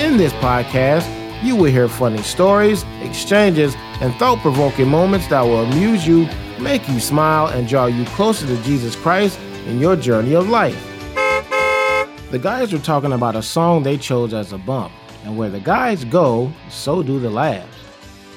In this podcast, you will hear funny stories, exchanges, and thought provoking moments that will amuse you, make you smile, and draw you closer to Jesus Christ in your journey of life. The guys were talking about a song they chose as a bump, and where the guys go, so do the laughs.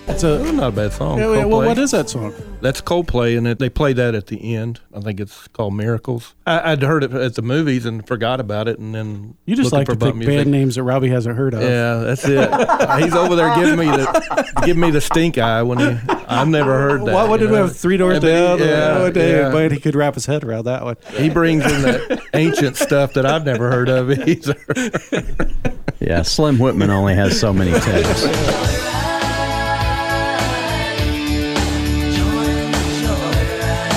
It's a That's not a bad song. Yeah, yeah, well, what is that song? That's Coldplay, and it, they play that at the end. I think it's called Miracles. I, I'd heard it at the movies and forgot about it, and then You just like for to pick music. band names that Robbie hasn't heard of. Yeah, that's it. He's over there giving me the giving me the stink eye when he. I've never heard that. What, what you did we have? Three doors Yeah, but down. Yeah, oh, dang, yeah. but he could wrap his head around that one. He brings in that ancient stuff that I've never heard of either. Yeah, Slim Whitman only has so many tabs.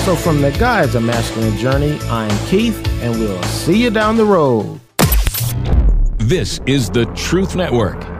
So, from the guys of Masculine Journey, I'm Keith, and we'll see you down the road. This is the Truth Network.